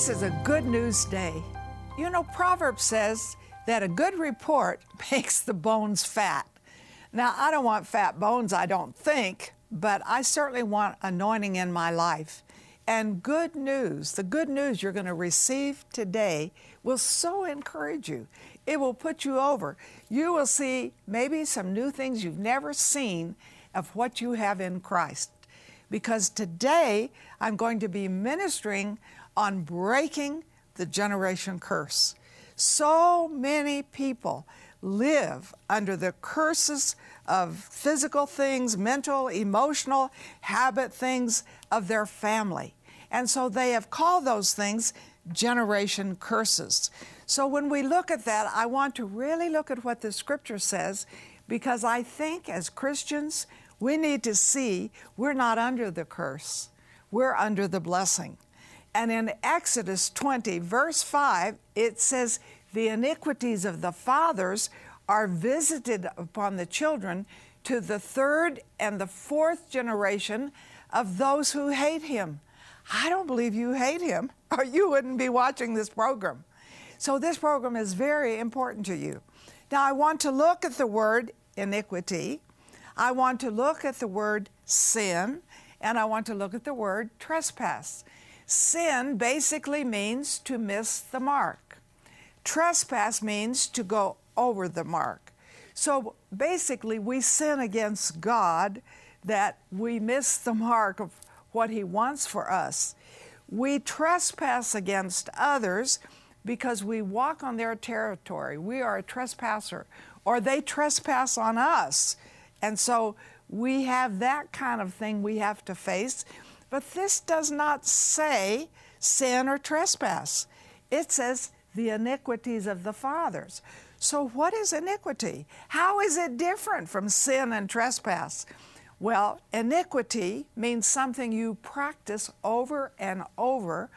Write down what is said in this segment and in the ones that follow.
This is a good news day. You know, Proverbs says that a good report makes the bones fat. Now, I don't want fat bones, I don't think, but I certainly want anointing in my life. And good news, the good news you're going to receive today will so encourage you. It will put you over. You will see maybe some new things you've never seen of what you have in Christ. Because today I'm going to be ministering on breaking the generation curse. So many people live under the curses of physical things, mental, emotional, habit things of their family. And so they have called those things generation curses. So when we look at that, I want to really look at what the scripture says because I think as Christians, we need to see we're not under the curse, we're under the blessing. And in Exodus 20, verse 5, it says, The iniquities of the fathers are visited upon the children to the third and the fourth generation of those who hate him. I don't believe you hate him, or you wouldn't be watching this program. So, this program is very important to you. Now, I want to look at the word iniquity, I want to look at the word sin, and I want to look at the word trespass. Sin basically means to miss the mark. Trespass means to go over the mark. So basically, we sin against God that we miss the mark of what He wants for us. We trespass against others because we walk on their territory. We are a trespasser, or they trespass on us. And so we have that kind of thing we have to face. But this does not say sin or trespass. It says the iniquities of the fathers. So, what is iniquity? How is it different from sin and trespass? Well, iniquity means something you practice over and over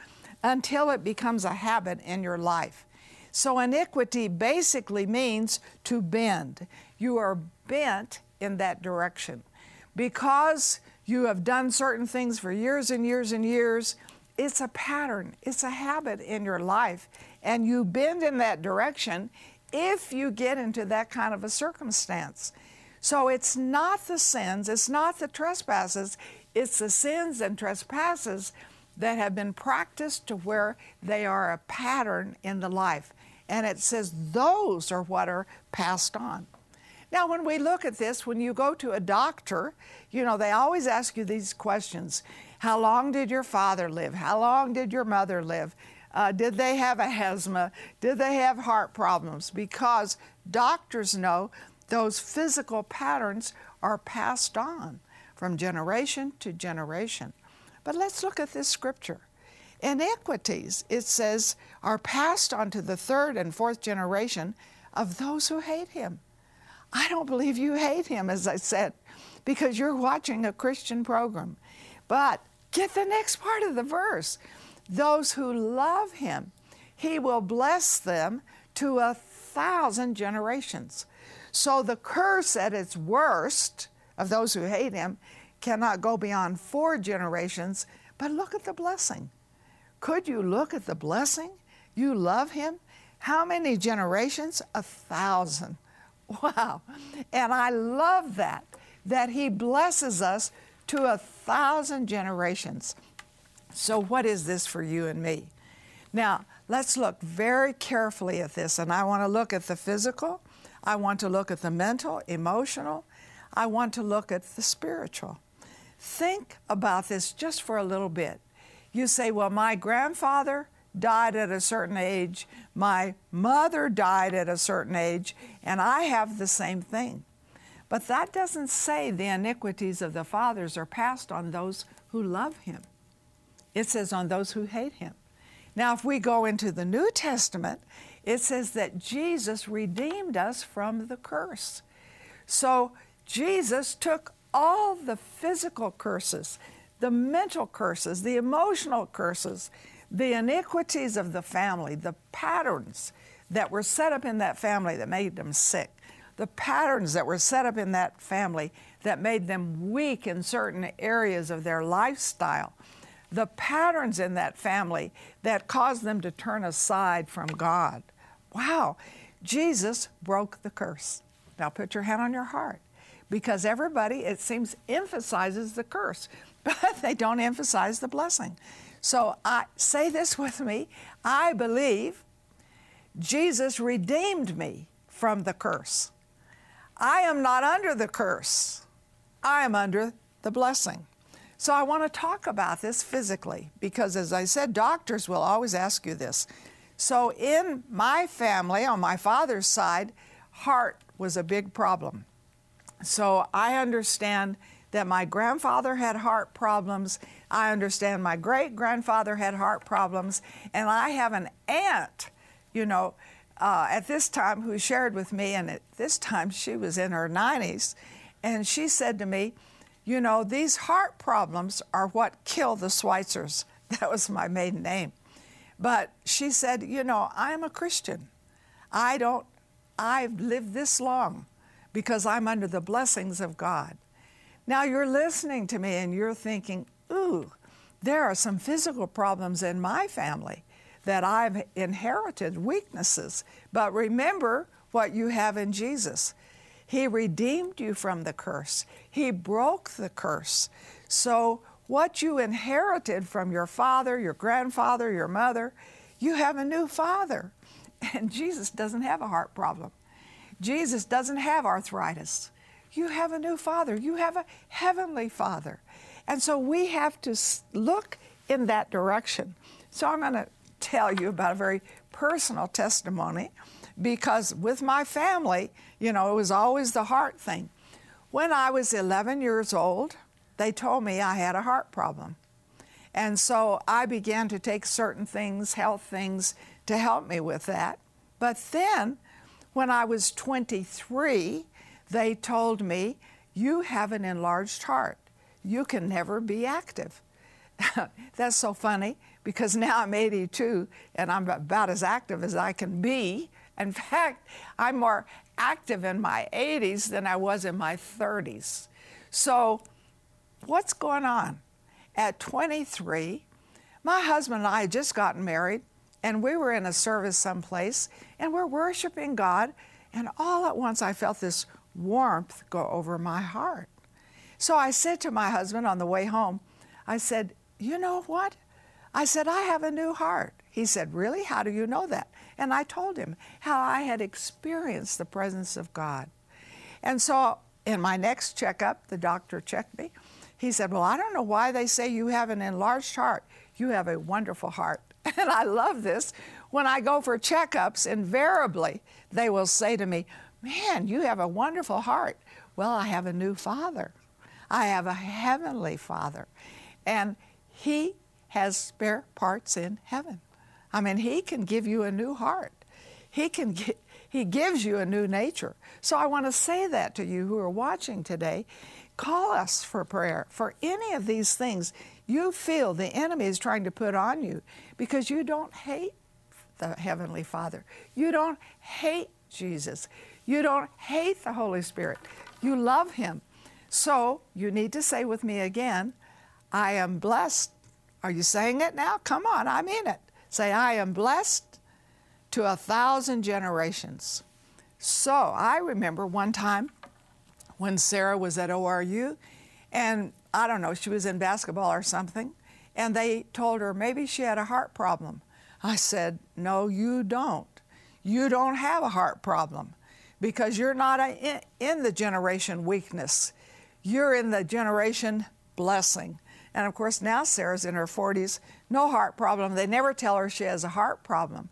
until it becomes a habit in your life. So, iniquity basically means to bend. You are bent in that direction. Because you have done certain things for years and years and years, it's a pattern, it's a habit in your life, and you bend in that direction if you get into that kind of a circumstance. So it's not the sins, it's not the trespasses, it's the sins and trespasses that have been practiced to where they are a pattern in the life. And it says those are what are passed on. Now, when we look at this, when you go to a doctor, you know, they always ask you these questions How long did your father live? How long did your mother live? Uh, did they have asthma? Did they have heart problems? Because doctors know those physical patterns are passed on from generation to generation. But let's look at this scripture. Iniquities, it says, are passed on to the third and fourth generation of those who hate him. I don't believe you hate him, as I said, because you're watching a Christian program. But get the next part of the verse. Those who love him, he will bless them to a thousand generations. So the curse at its worst of those who hate him cannot go beyond four generations, but look at the blessing. Could you look at the blessing? You love him? How many generations? A thousand. Wow. And I love that, that He blesses us to a thousand generations. So, what is this for you and me? Now, let's look very carefully at this. And I want to look at the physical, I want to look at the mental, emotional, I want to look at the spiritual. Think about this just for a little bit. You say, well, my grandfather died at a certain age, my mother died at a certain age, and I have the same thing. But that doesn't say the iniquities of the fathers are passed on those who love him. It says on those who hate him. Now, if we go into the New Testament, it says that Jesus redeemed us from the curse. So Jesus took all the physical curses, the mental curses, the emotional curses, the iniquities of the family, the patterns that were set up in that family that made them sick, the patterns that were set up in that family that made them weak in certain areas of their lifestyle, the patterns in that family that caused them to turn aside from God. Wow, Jesus broke the curse. Now put your hand on your heart because everybody, it seems, emphasizes the curse, but they don't emphasize the blessing. So I say this with me I believe Jesus redeemed me from the curse. I am not under the curse, I am under the blessing. So I want to talk about this physically because, as I said, doctors will always ask you this. So, in my family, on my father's side, heart was a big problem. So, I understand that my grandfather had heart problems. I understand my great grandfather had heart problems. And I have an aunt, you know, uh, at this time who shared with me, and at this time she was in her 90s, and she said to me, You know, these heart problems are what kill the Schweitzers. That was my maiden name. But she said, You know, I'm a Christian. I don't, I've lived this long because I'm under the blessings of God. Now you're listening to me and you're thinking, Ooh, there are some physical problems in my family that I've inherited weaknesses. But remember what you have in Jesus. He redeemed you from the curse, He broke the curse. So, what you inherited from your father, your grandfather, your mother, you have a new father. And Jesus doesn't have a heart problem. Jesus doesn't have arthritis. You have a new father. You have a heavenly father. And so we have to look in that direction. So I'm going to tell you about a very personal testimony because with my family, you know, it was always the heart thing. When I was 11 years old, they told me I had a heart problem. And so I began to take certain things, health things, to help me with that. But then, when I was 23, they told me, You have an enlarged heart. You can never be active. That's so funny because now I'm 82 and I'm about as active as I can be. In fact, I'm more active in my 80s than I was in my 30s. So, what's going on? At 23, my husband and I had just gotten married, and we were in a service someplace, and we're worshiping God, and all at once I felt this warmth go over my heart. So I said to my husband on the way home, I said, You know what? I said, I have a new heart. He said, Really? How do you know that? And I told him how I had experienced the presence of God. And so in my next checkup, the doctor checked me. He said, Well, I don't know why they say you have an enlarged heart. You have a wonderful heart. And I love this. When I go for checkups, invariably they will say to me, Man, you have a wonderful heart. Well, I have a new father. I have a heavenly father. And he has spare parts in heaven. I mean, He can give you a new heart. He can get, He gives you a new nature. So I want to say that to you who are watching today. Call us for prayer for any of these things you feel the enemy is trying to put on you because you don't hate the Heavenly Father. You don't hate Jesus. You don't hate the Holy Spirit. You love Him. So you need to say with me again, I am blessed are you saying it now? Come on, I mean it. Say, I am blessed to a thousand generations. So I remember one time when Sarah was at ORU, and I don't know, she was in basketball or something, and they told her maybe she had a heart problem. I said, No, you don't. You don't have a heart problem because you're not in the generation weakness. You're in the generation blessing. And of course, now Sarah's in her 40s, no heart problem. They never tell her she has a heart problem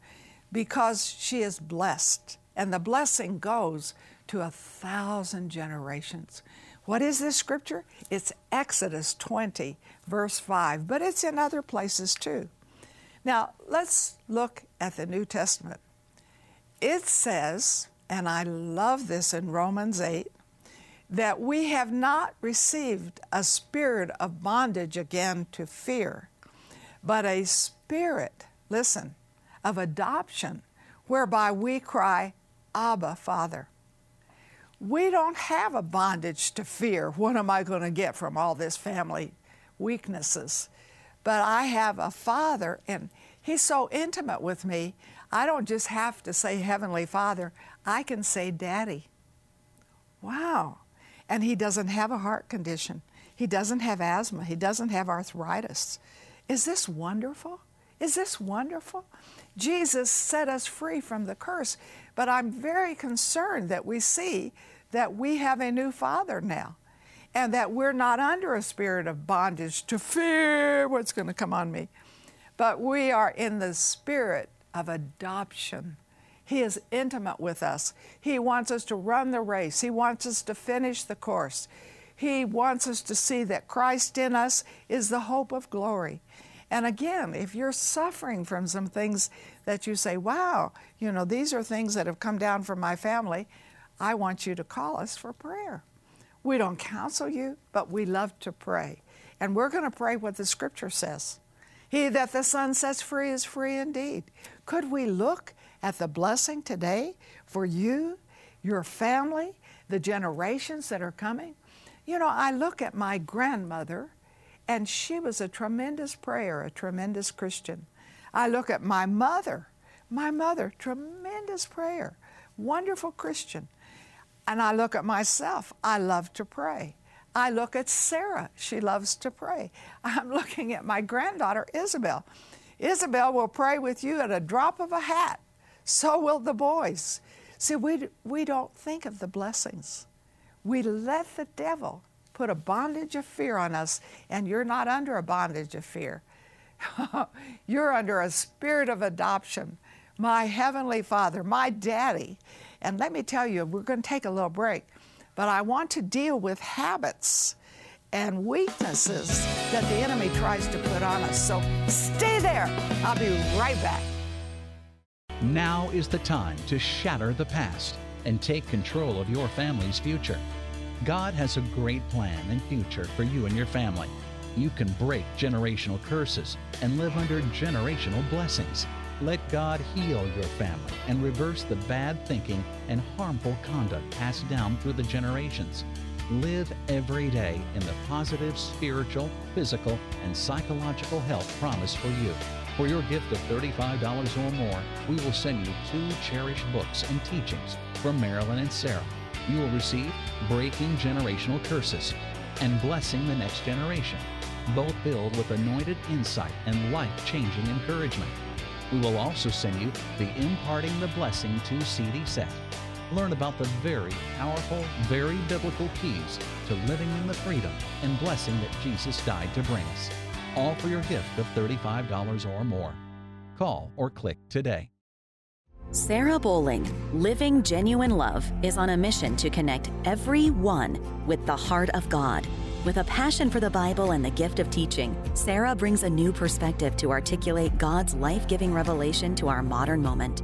because she is blessed. And the blessing goes to a thousand generations. What is this scripture? It's Exodus 20, verse 5, but it's in other places too. Now, let's look at the New Testament. It says, and I love this in Romans 8, that we have not received a spirit of bondage again to fear, but a spirit, listen, of adoption, whereby we cry, Abba, Father. We don't have a bondage to fear. What am I going to get from all this family weaknesses? but I have a Father, and He's so intimate with me. I don't just have to say Heavenly Father, I can say Daddy. Wow. And He doesn't have a heart condition, He doesn't have asthma, He doesn't have arthritis. Is this wonderful? Is this wonderful? Jesus set us free from the curse, but I'm very concerned that we see that we have a new Father now and that we're not under a spirit of bondage to fear what's going to come on me, but we are in the spirit of adoption. He is intimate with us. He wants us to run the race. He wants us to finish the course. He wants us to see that Christ in us is the hope of glory. And again, if you're suffering from some things that you say, wow, you know, these are things that have come down from my family, I want you to call us for prayer. We don't counsel you, but we love to pray. And we're going to pray what the scripture says. He that the Son sets free is free indeed. Could we look at the blessing today for you, your family, the generations that are coming? You know, I look at my grandmother, and she was a tremendous prayer, a tremendous Christian. I look at my mother, my mother, tremendous prayer, wonderful Christian. And I look at myself, I love to pray. I look at Sarah, she loves to pray. I'm looking at my granddaughter, Isabel. Isabel will pray with you at a drop of a hat. So will the boys. See, we, we don't think of the blessings. We let the devil put a bondage of fear on us, and you're not under a bondage of fear. you're under a spirit of adoption. My Heavenly Father, my Daddy. And let me tell you, we're going to take a little break, but I want to deal with habits and weaknesses that the enemy tries to put on us. So stay there. I'll be right back. Now is the time to shatter the past and take control of your family's future. God has a great plan and future for you and your family. You can break generational curses and live under generational blessings. Let God heal your family and reverse the bad thinking and harmful conduct passed down through the generations. Live every day in the positive spiritual, physical, and psychological health promised for you. For your gift of $35 or more, we will send you two cherished books and teachings from Marilyn and Sarah. You will receive Breaking Generational Curses and Blessing the Next Generation, both filled with anointed insight and life changing encouragement. We will also send you the Imparting the Blessing to CD set. Learn about the very powerful, very biblical keys to living in the freedom and blessing that Jesus died to bring us. All for your gift of $35 or more. Call or click today. Sarah Bowling, Living Genuine Love, is on a mission to connect everyone with the heart of God. With a passion for the Bible and the gift of teaching, Sarah brings a new perspective to articulate God's life giving revelation to our modern moment.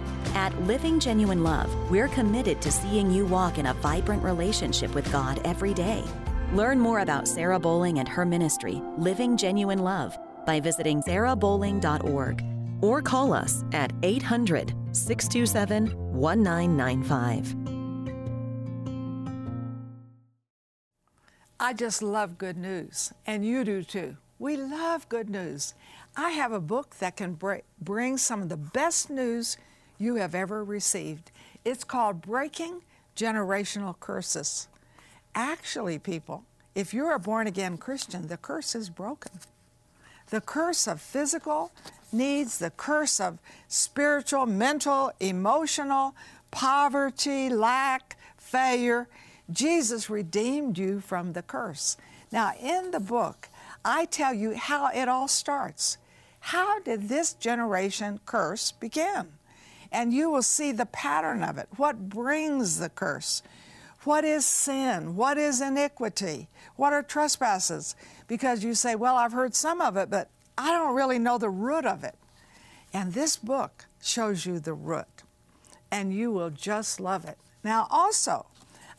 At Living Genuine Love, we're committed to seeing you walk in a vibrant relationship with God every day. Learn more about Sarah Bowling and her ministry, Living Genuine Love, by visiting sarahbowling.org or call us at 800 627 1995. I just love good news, and you do too. We love good news. I have a book that can bring some of the best news you have ever received. It's called Breaking Generational Curses. Actually, people, if you're a born again Christian, the curse is broken. The curse of physical needs, the curse of spiritual, mental, emotional, poverty, lack, failure Jesus redeemed you from the curse. Now, in the book, I tell you how it all starts. How did this generation curse begin? And you will see the pattern of it. What brings the curse? What is sin? What is iniquity? What are trespasses? Because you say, well, I've heard some of it, but I don't really know the root of it. And this book shows you the root. and you will just love it. Now, also,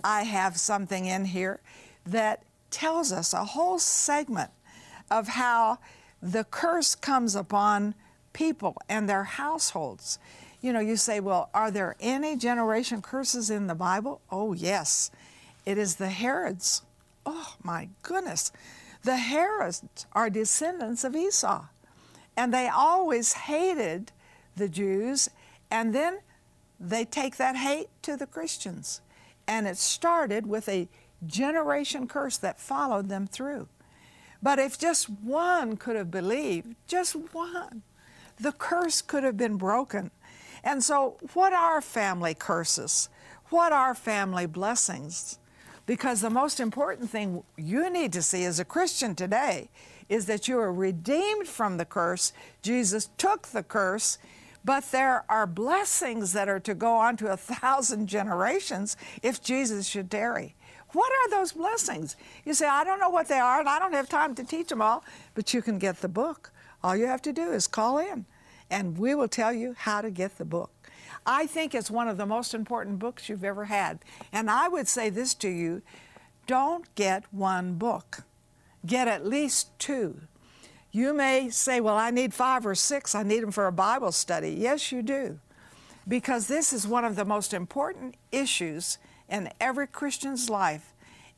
I have something in here that tells us a whole segment of how the curse comes upon people and their households. You know, you say, well, are there any generation curses in the Bible? Oh, yes. It is the Herods. Oh, my goodness. The Herods are descendants of Esau, and they always hated the Jews, and then they take that hate to the Christians. And it started with a generation curse that followed them through. But if just one could have believed, just one, the curse could have been broken. And so, what are family curses? What are family blessings? Because the most important thing you need to see as a Christian today is that you are redeemed from the curse. Jesus took the curse, but there are blessings that are to go on to a thousand generations if Jesus should tarry. What are those blessings? You say, I don't know what they are, and I don't have time to teach them all, but you can get the book. All you have to do is call in, and we will tell you how to get the book. I think it's one of the most important books you've ever had. And I would say this to you don't get one book, get at least two. You may say, Well, I need five or six, I need them for a Bible study. Yes, you do. Because this is one of the most important issues in every Christian's life,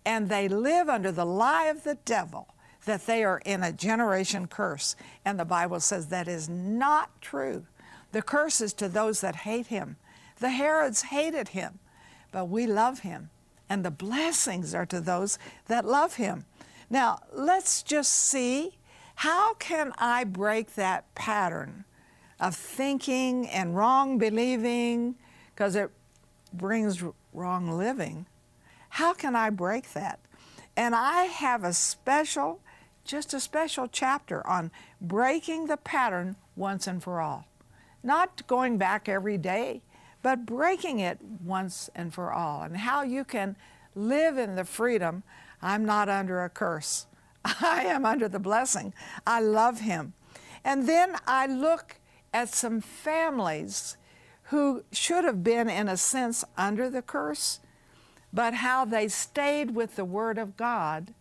and they live under the lie of the devil that they are in a generation curse. And the Bible says that is not true. The curse is to those that hate him. The Herods hated him, but we love him. And the blessings are to those that love him. Now, let's just see how can I break that pattern of thinking and wrong believing because it brings wrong living. How can I break that? And I have a special, just a special chapter on breaking the pattern once and for all. Not going back every day, but breaking it once and for all, and how you can live in the freedom. I'm not under a curse. I am under the blessing. I love Him. And then I look at some families who should have been, in a sense, under the curse, but how they stayed with the Word of God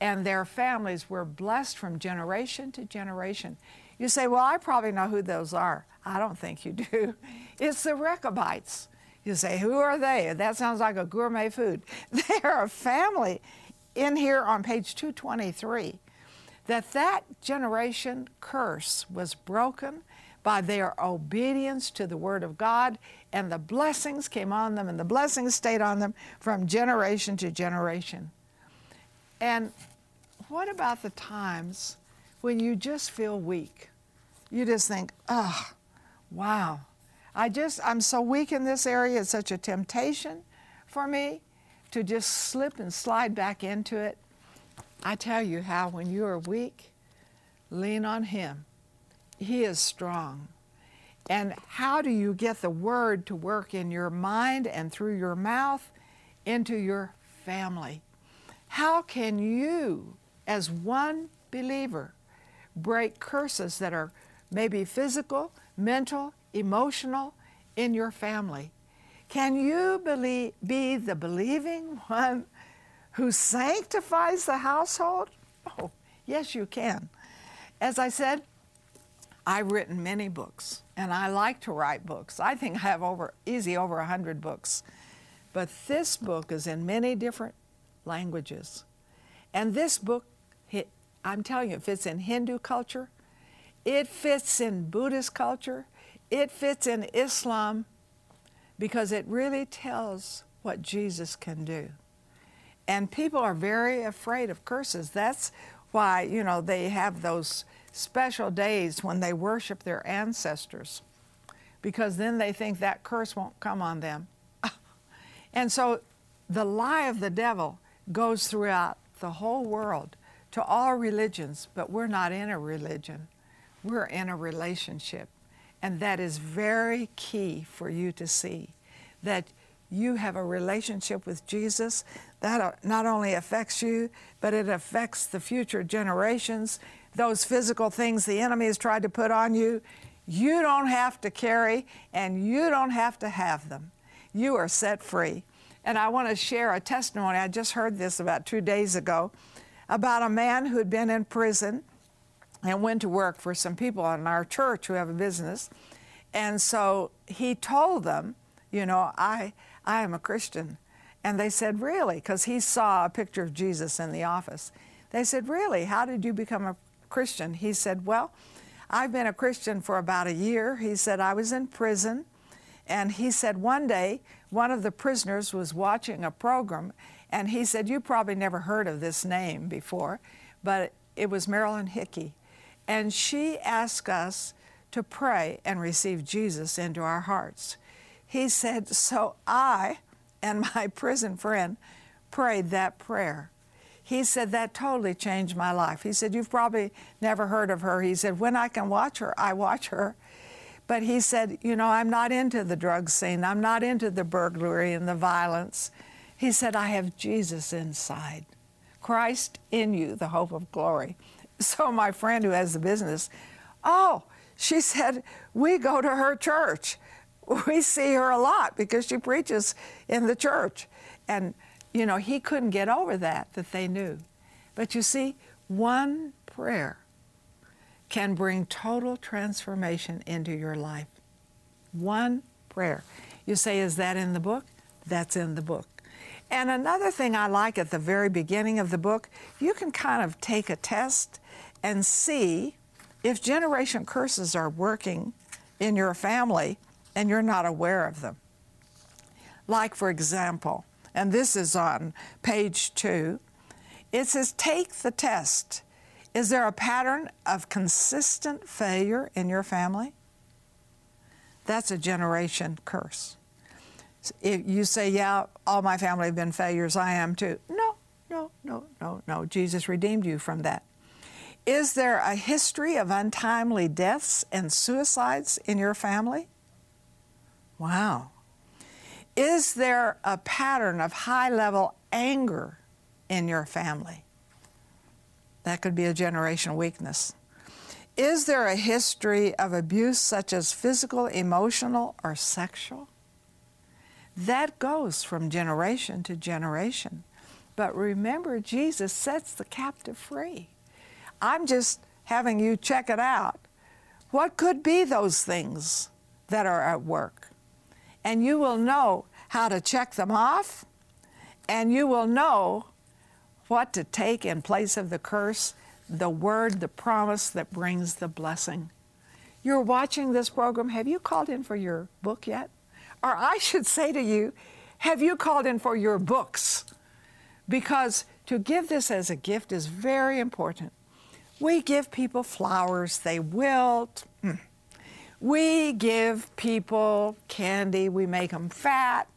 and their families were blessed from generation to generation. You say, Well, I probably know who those are. I don't think you do. It's the Rechabites. You say, Who are they? That sounds like a gourmet food. They're a family in here on page 223 that that generation curse was broken by their obedience to the Word of God, and the blessings came on them, and the blessings stayed on them from generation to generation. And what about the times when you just feel weak? You just think, oh, wow, I just, I'm so weak in this area. It's such a temptation for me to just slip and slide back into it. I tell you how, when you are weak, lean on Him he is strong. And how do you get the word to work in your mind and through your mouth into your family? How can you, as one believer, break curses that are maybe physical, mental, emotional in your family? Can you believe, be the believing one who sanctifies the household? Oh, yes, you can. As I said, I've written many books, and I like to write books. I think I have over easy over a hundred books, but this book is in many different languages, and this book, I'm telling you, it fits in Hindu culture, it fits in Buddhist culture, it fits in Islam, because it really tells what Jesus can do. And people are very afraid of curses. That's why, you know, they have those special days when they worship their ancestors because then they think that curse won't come on them. and so the lie of the devil goes throughout the whole world to all religions, but we're not in a religion. We're in a relationship. And that is very key for you to see that you have a relationship with Jesus that uh, not only affects you, but it affects the future generations those physical things the enemy has tried to put on you, You don't have to carry and you don't have to have them. You are set free. And I want to share a testimony. I just heard this about two days ago about a man who had been in prison and went to work for some people in our church who have a business. And so he told them, you know, I, I am a Christian. And they said, Really? Because he saw a picture of Jesus in the office. They said, Really? How did you become a Christian? He said, Well, I've been a Christian for about a year. He said, I was in prison. And he said, One day, one of the prisoners was watching a program, and he said, You probably never heard of this name before, but it was Marilyn Hickey. And she asked us to pray and receive Jesus into our hearts. He said, So I and my prison friend prayed that prayer. He said, That totally changed my life. He said, You've probably never heard of her. He said, When I can watch her, I watch her. But he said, You know, I'm not into the drug scene, I'm not into the burglary and the violence. He said, I have Jesus inside. Christ in you, the hope of glory. So my friend who has the business, oh, she said, we go to her church. We see her a lot because she preaches in the church. And, you know, he couldn't get over that, that they knew. But you see, one prayer can bring total transformation into your life. One prayer. You say, is that in the book? That's in the book. And another thing I like at the very beginning of the book, you can kind of take a test and see if generation curses are working in your family and you're not aware of them. Like, for example, and this is on page two, it says, Take the test. Is there a pattern of consistent failure in your family? That's a generation curse. If you say, Yeah, all my family have been failures, I am too. No, no, no, no, no. Jesus redeemed you from that. Is there a history of untimely deaths and suicides in your family? Wow. Is there a pattern of high level anger in your family? That could be a generational weakness. Is there a history of abuse such as physical, emotional, or sexual? That goes from generation to generation. But remember, Jesus sets the captive free. I'm just having you check it out. What could be those things that are at work? And you will know how to check them off, and you will know what to take in place of the curse, the word, the promise that brings the blessing. You're watching this program. Have you called in for your book yet? Or I should say to you, have you called in for your books? Because to give this as a gift is very important. We give people flowers, they wilt. Hmm. We give people candy, we make them fat.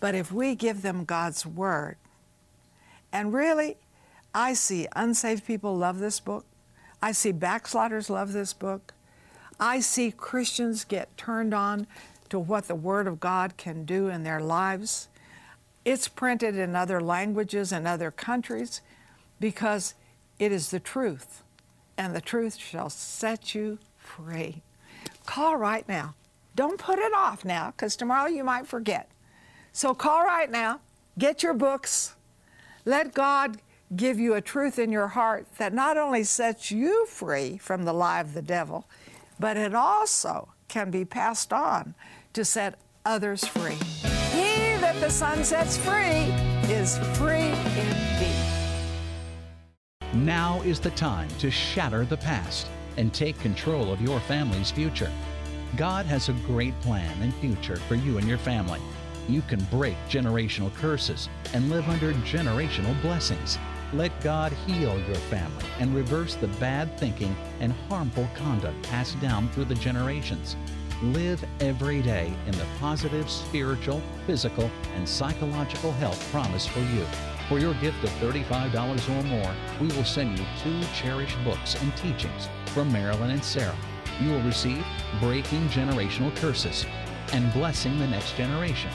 But if we give them God's Word, and really, I see unsaved people love this book. I see backsliders love this book. I see Christians get turned on to what the Word of God can do in their lives. It's printed in other languages and other countries because it is the truth, and the truth shall set you free. Call right now. Don't put it off now, because tomorrow you might forget. So call right now, get your books, let God give you a truth in your heart that not only sets you free from the lie of the devil, but it also can be passed on to set others free. He that the Son sets free is free indeed. Now is the time to shatter the past and take control of your family's future. God has a great plan and future for you and your family. You can break generational curses and live under generational blessings. Let God heal your family and reverse the bad thinking and harmful conduct passed down through the generations. Live every day in the positive spiritual, physical, and psychological health promised for you. For your gift of $35 or more, we will send you two cherished books and teachings from Marilyn and Sarah. You will receive Breaking Generational Curses and Blessing the Next Generation,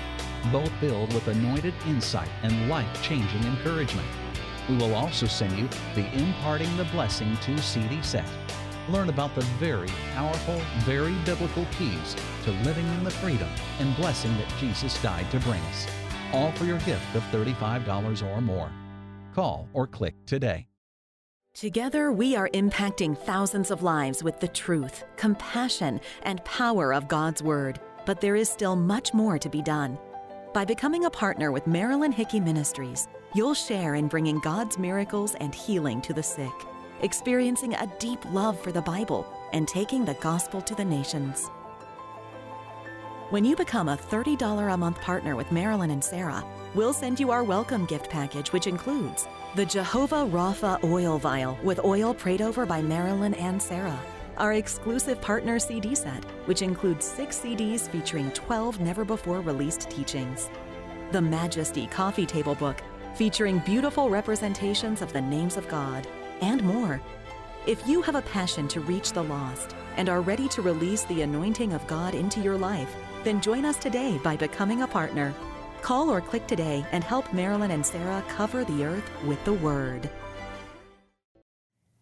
both filled with anointed insight and life changing encouragement. We will also send you the Imparting the Blessing 2 CD set. Learn about the very powerful, very biblical keys to living in the freedom and blessing that Jesus died to bring us. All for your gift of $35 or more. Call or click today. Together, we are impacting thousands of lives with the truth, compassion, and power of God's Word. But there is still much more to be done. By becoming a partner with Marilyn Hickey Ministries, you'll share in bringing God's miracles and healing to the sick, experiencing a deep love for the Bible, and taking the gospel to the nations. When you become a $30 a month partner with Marilyn and Sarah, we'll send you our welcome gift package, which includes the Jehovah Rapha oil vial with oil prayed over by Marilyn and Sarah our exclusive partner CD set, which includes six CDs featuring 12 never before released teachings. The Majesty Coffee Table Book, featuring beautiful representations of the names of God, and more. If you have a passion to reach the lost and are ready to release the anointing of God into your life, then join us today by becoming a partner. Call or click today and help Marilyn and Sarah cover the earth with the Word.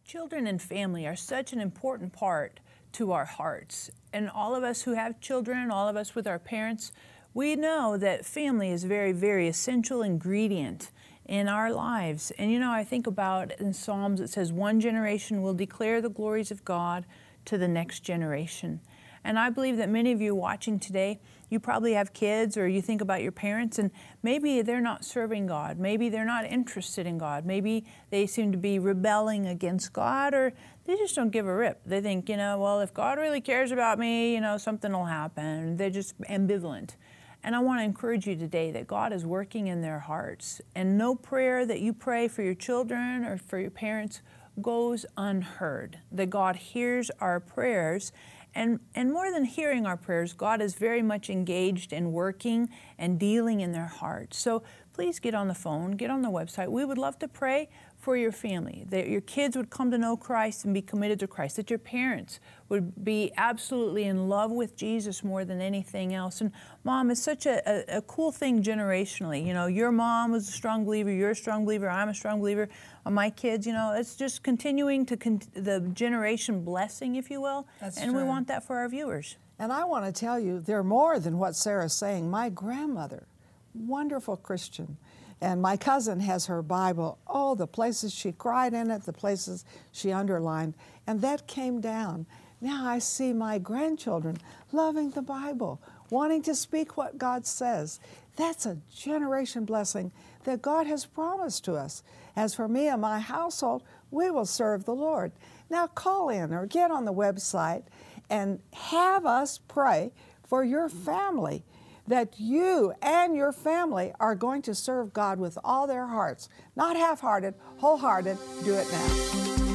Children and family are such an important part to our hearts. And all of us who have children, all of us with our parents, we know that family is very, very essential ingredient in our lives. And you know, I think about in Psalms it says, one generation will declare the glories of God to the next generation. And I believe that many of you watching today, you probably have kids or you think about your parents and maybe they're not serving God. Maybe they're not interested in God. Maybe they seem to be rebelling against God or they just don't give a rip. They think, you know, well, if God really cares about me, you know, something will happen. They're just ambivalent. And I want to encourage you today that God is working in their hearts. And no prayer that you pray for your children or for your parents goes unheard. That God hears our prayers and, and more than hearing our prayers, God is very much engaged in working and dealing in their hearts. So please get on the phone, get on the website. We would love to pray for your family, that your kids would come to know Christ and be committed to Christ, that your parents would be absolutely in love with Jesus more than anything else. And mom, it's such a, a, a cool thing generationally. You know, your mom was a strong believer, you're a strong believer, I'm a strong believer. Uh, my kids, you know, it's just continuing to con- the generation blessing, if you will. That's and true. we want that for our viewers. And I want to tell you, they're more than what Sarah's saying. My grandmother, wonderful Christian, and my cousin has her Bible. Oh, the places she cried in it, the places she underlined. And that came down. Now I see my grandchildren loving the Bible, wanting to speak what God says. That's a generation blessing that God has promised to us. As for me and my household, we will serve the Lord. Now call in or get on the website and have us pray for your family that you and your family are going to serve God with all their hearts, not half hearted, wholehearted. Do it now.